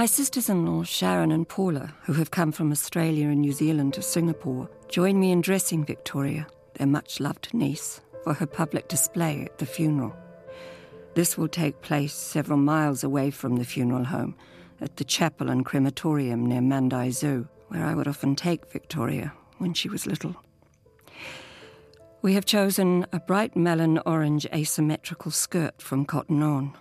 My sisters in law, Sharon and Paula, who have come from Australia and New Zealand to Singapore, join me in dressing Victoria, their much loved niece, for her public display at the funeral. This will take place several miles away from the funeral home, at the chapel and crematorium near Mandai Zoo, where I would often take Victoria when she was little. We have chosen a bright melon orange asymmetrical skirt from Cotton On.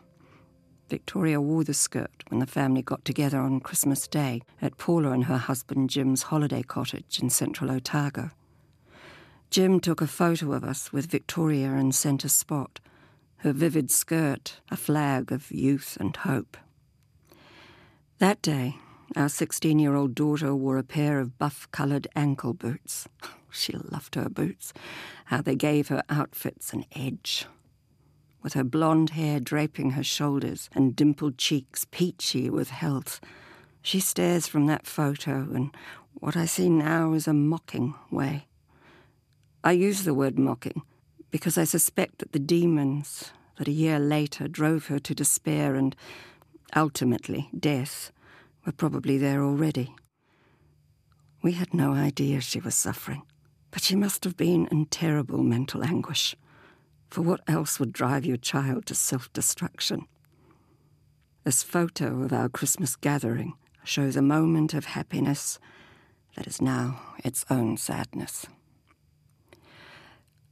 Victoria wore the skirt when the family got together on Christmas Day at Paula and her husband Jim's holiday cottage in central Otago. Jim took a photo of us with Victoria in centre spot, her vivid skirt a flag of youth and hope. That day, our 16 year old daughter wore a pair of buff coloured ankle boots. She loved her boots, how they gave her outfits an edge with her blonde hair draping her shoulders and dimpled cheeks peachy with health. She stares from that photo and what I see now is a mocking way. I use the word mocking because I suspect that the demons that a year later drove her to despair and ultimately death were probably there already. We had no idea she was suffering, but she must have been in terrible mental anguish. For what else would drive your child to self destruction? This photo of our Christmas gathering shows a moment of happiness that is now its own sadness.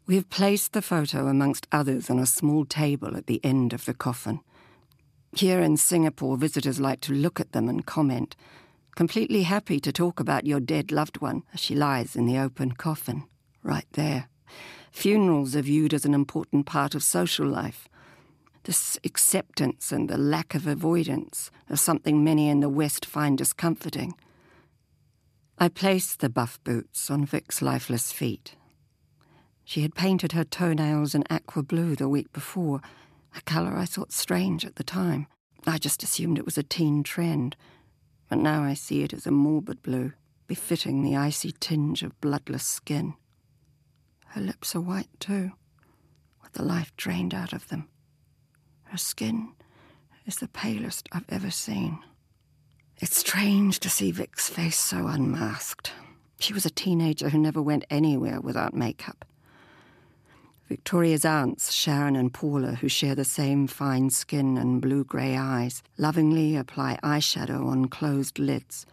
We have placed the photo amongst others on a small table at the end of the coffin. Here in Singapore, visitors like to look at them and comment, completely happy to talk about your dead loved one as she lies in the open coffin, right there. Funerals are viewed as an important part of social life. This acceptance and the lack of avoidance are something many in the West find discomforting. I placed the buff boots on Vic's lifeless feet. She had painted her toenails an aqua blue the week before, a colour I thought strange at the time. I just assumed it was a teen trend, but now I see it as a morbid blue, befitting the icy tinge of bloodless skin. Her lips are white too, with the life drained out of them. Her skin is the palest I've ever seen. It's strange to see Vic's face so unmasked. She was a teenager who never went anywhere without makeup. Victoria's aunts, Sharon and Paula, who share the same fine skin and blue grey eyes, lovingly apply eyeshadow on closed lids,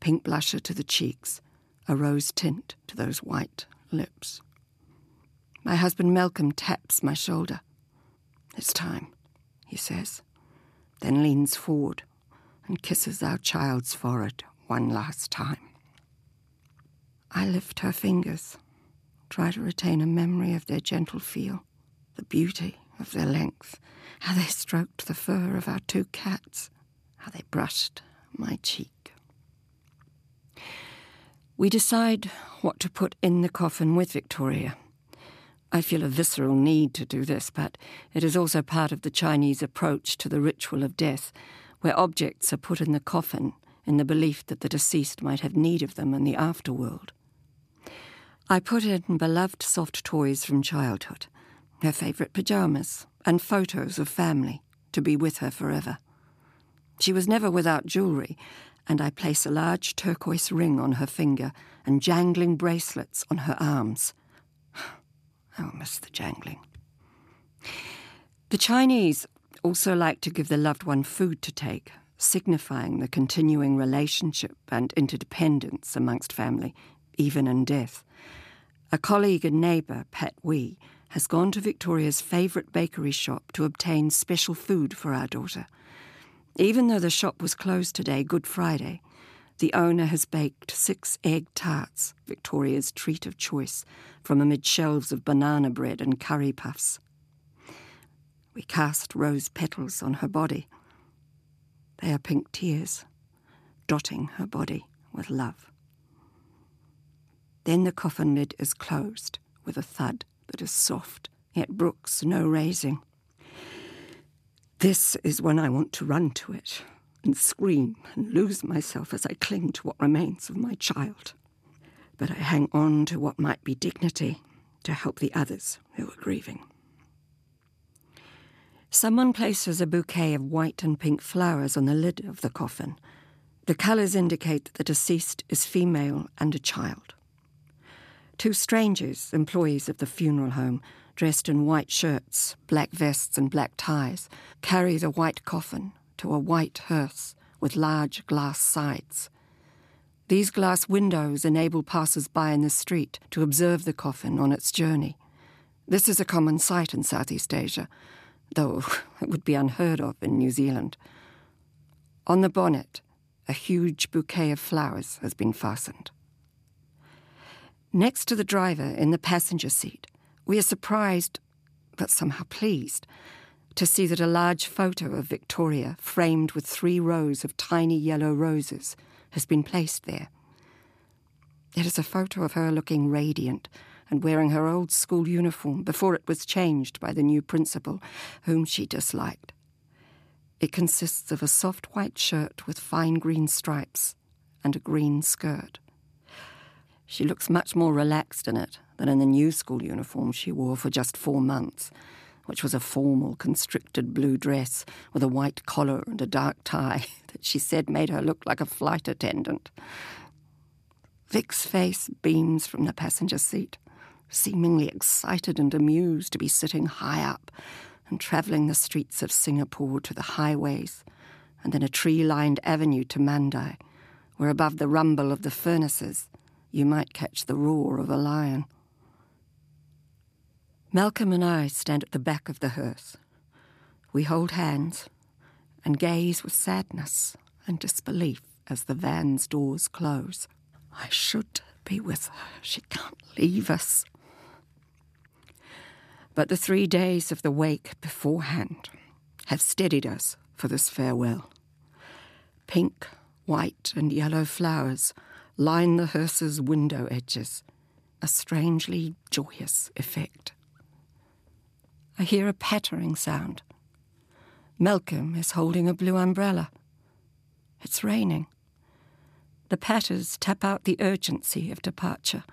pink blusher to the cheeks, a rose tint to those white lips. My husband Malcolm taps my shoulder. It's time, he says, then leans forward and kisses our child's forehead one last time. I lift her fingers, try to retain a memory of their gentle feel, the beauty of their length, how they stroked the fur of our two cats, how they brushed my cheek. We decide what to put in the coffin with Victoria. I feel a visceral need to do this, but it is also part of the Chinese approach to the ritual of death, where objects are put in the coffin in the belief that the deceased might have need of them in the afterworld. I put in beloved soft toys from childhood, her favourite pyjamas, and photos of family to be with her forever. She was never without jewellery, and I place a large turquoise ring on her finger and jangling bracelets on her arms. Oh, I'll miss the jangling. The Chinese also like to give the loved one food to take, signifying the continuing relationship and interdependence amongst family, even in death. A colleague and neighbour, Pat Wee, has gone to Victoria's favourite bakery shop to obtain special food for our daughter. Even though the shop was closed today, Good Friday, the owner has baked six egg tarts, Victoria's treat of choice, from amid shelves of banana bread and curry puffs. We cast rose petals on her body. They are pink tears, dotting her body with love. Then the coffin lid is closed with a thud that is soft, yet brooks no raising. This is when I want to run to it and scream and lose myself as I cling to what remains of my child. But I hang on to what might be dignity to help the others who are grieving. Someone places a bouquet of white and pink flowers on the lid of the coffin. The colours indicate that the deceased is female and a child. Two strangers, employees of the funeral home, dressed in white shirts, black vests, and black ties, carry the white coffin to a white hearse with large glass sides. These glass windows enable passers by in the street to observe the coffin on its journey. This is a common sight in Southeast Asia, though it would be unheard of in New Zealand. On the bonnet, a huge bouquet of flowers has been fastened. Next to the driver in the passenger seat, we are surprised, but somehow pleased, to see that a large photo of Victoria, framed with three rows of tiny yellow roses, has been placed there. It is a photo of her looking radiant and wearing her old school uniform before it was changed by the new principal, whom she disliked. It consists of a soft white shirt with fine green stripes and a green skirt. She looks much more relaxed in it than in the new school uniform she wore for just four months, which was a formal, constricted blue dress with a white collar and a dark tie that she said made her look like a flight attendant. Vic's face beams from the passenger seat, seemingly excited and amused to be sitting high up and travelling the streets of Singapore to the highways and then a tree lined avenue to Mandai, where above the rumble of the furnaces you might catch the roar of a lion. Malcolm and I stand at the back of the hearse. We hold hands and gaze with sadness and disbelief as the van's doors close. I should be with her. She can't leave us. But the three days of the wake beforehand have steadied us for this farewell. Pink, white, and yellow flowers line the hearse's window edges, a strangely joyous effect. I hear a pattering sound. Malcolm is holding a blue umbrella. It's raining. The patters tap out the urgency of departure.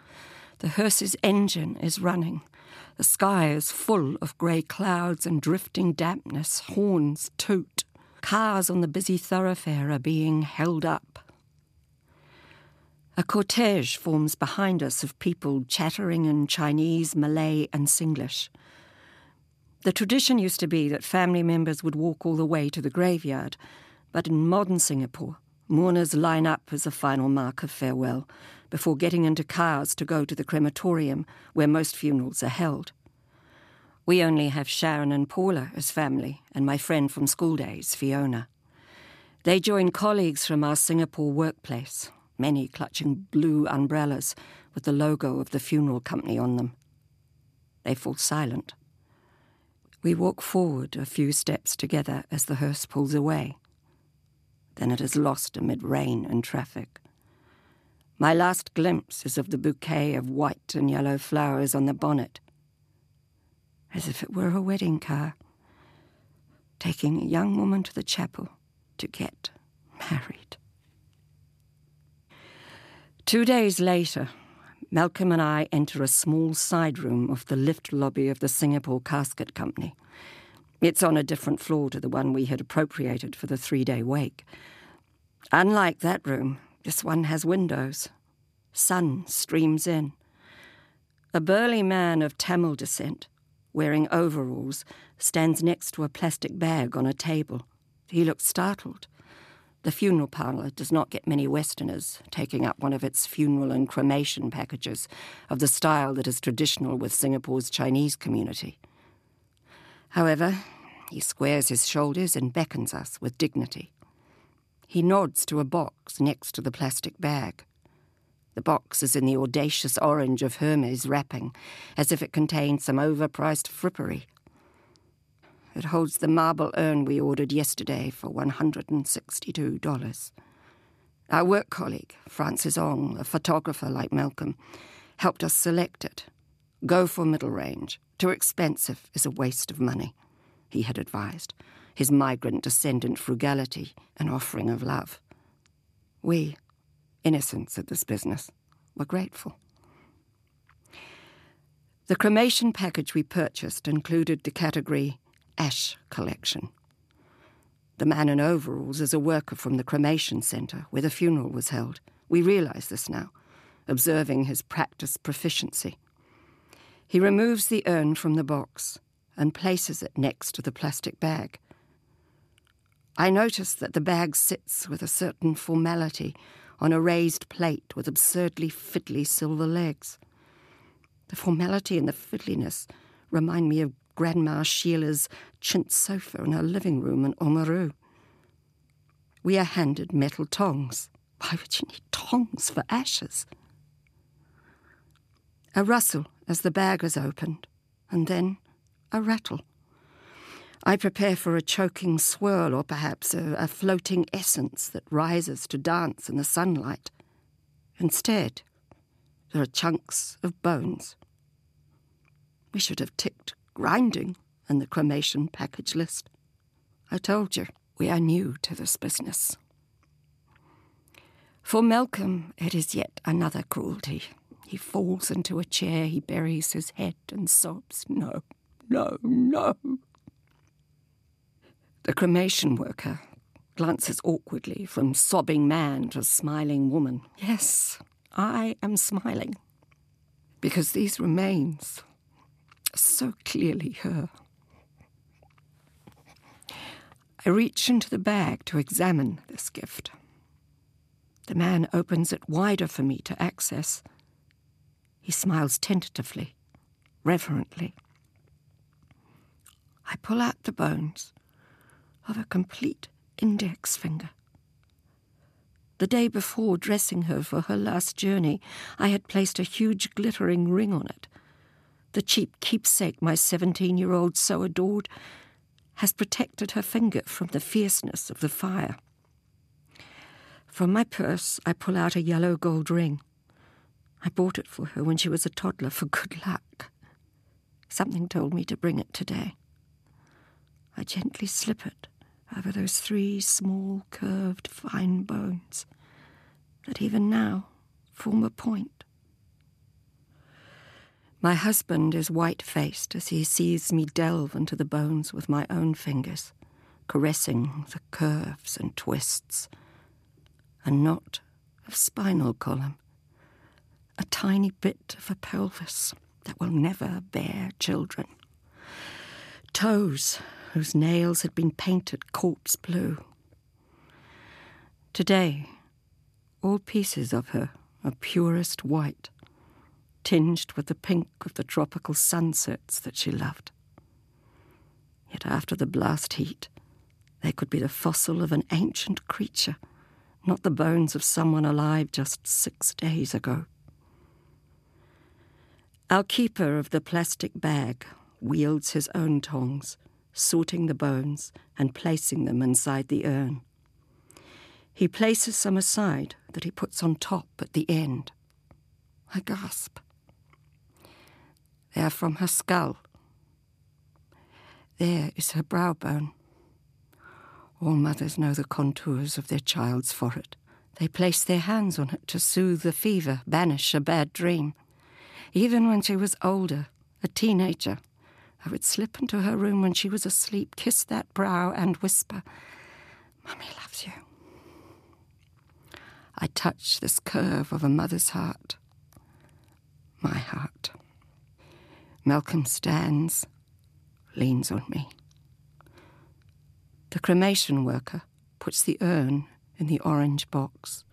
The hearse's engine is running. The sky is full of grey clouds and drifting dampness. Horns toot. Cars on the busy thoroughfare are being held up. A cortege forms behind us of people chattering in Chinese, Malay, and Singlish. The tradition used to be that family members would walk all the way to the graveyard, but in modern Singapore, mourners line up as a final mark of farewell before getting into cars to go to the crematorium where most funerals are held. We only have Sharon and Paula as family, and my friend from school days, Fiona. They join colleagues from our Singapore workplace, many clutching blue umbrellas with the logo of the funeral company on them. They fall silent. We walk forward a few steps together as the hearse pulls away. Then it is lost amid rain and traffic. My last glimpse is of the bouquet of white and yellow flowers on the bonnet, as if it were a wedding car, taking a young woman to the chapel to get married. Two days later, Malcolm and I enter a small side room of the lift lobby of the Singapore Casket Company. It's on a different floor to the one we had appropriated for the three day wake. Unlike that room, this one has windows. Sun streams in. A burly man of Tamil descent, wearing overalls, stands next to a plastic bag on a table. He looks startled. The funeral parlour does not get many Westerners taking up one of its funeral and cremation packages of the style that is traditional with Singapore's Chinese community. However, he squares his shoulders and beckons us with dignity. He nods to a box next to the plastic bag. The box is in the audacious orange of Hermes wrapping, as if it contained some overpriced frippery. It holds the marble urn we ordered yesterday for $162. Our work colleague, Francis Ong, a photographer like Malcolm, helped us select it. Go for middle range. Too expensive is a waste of money, he had advised, his migrant descendant frugality an offering of love. We, innocents at this business, were grateful. The cremation package we purchased included the category Ash Collection. The man in overalls is a worker from the cremation centre where the funeral was held. We realise this now, observing his practice proficiency. He removes the urn from the box and places it next to the plastic bag. I notice that the bag sits with a certain formality on a raised plate with absurdly fiddly silver legs. The formality and the fiddliness remind me of Grandma Sheila's chintz sofa in her living room in Oamaru. We are handed metal tongs. Why would you need tongs for ashes? A rustle as the bag is opened, and then a rattle. I prepare for a choking swirl or perhaps a, a, floating essence that rises to dance in the sunlight. Instead, there are chunks of bones. We should have ticked grinding in the cremation package list. I told you, we are new to this business. For Malcolm, it is yet another cruelty. He falls into a chair, he buries his head and sobs, No, no, no. The cremation worker glances awkwardly from sobbing man to smiling woman. Yes, I am smiling. Because these remains so clearly her. I reach into the bag to examine this gift. The man opens it wider for me to access. He smiles tentatively, reverently. I pull out the bones of a complete index finger. The day before dressing her for her last journey, I had placed a huge glittering ring on it. The cheap keepsake my seventeen year old so adored has protected her finger from the fierceness of the fire. From my purse, I pull out a yellow gold ring. I bought it for her when she was a toddler for good luck. Something told me to bring it today. I gently slip it over those three small, curved, fine bones that even now form a point. My husband is white faced as he sees me delve into the bones with my own fingers, caressing the curves and twists. A knot of spinal column, a tiny bit of a pelvis that will never bear children. Toes whose nails had been painted corpse blue. Today, all pieces of her are purest white, tinged with the pink of the tropical sunsets that she loved. Yet after the blast heat, they could be the fossil of an ancient creature, not the bones of someone alive just six days ago. Our keeper of the plastic bag wields his own tongs sorting the bones and placing them inside the urn. He places some aside that he puts on top at the end. I gasp. They are from her skull. There is her brow bone. All mothers know the contours of their child's forehead. They place their hands on it to soothe the fever, banish a bad dream. Even when she was older, a teenager, I would slip into her room when she was asleep, kiss that brow, and whisper, Mummy loves you. I touch this curve of a mother's heart, my heart. Malcolm stands, leans on me. The cremation worker puts the urn in the orange box,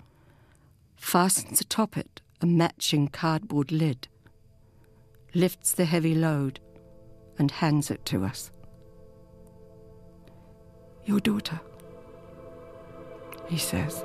fastens atop it a matching cardboard lid, lifts the heavy load, and hands it to us. Your daughter. he says.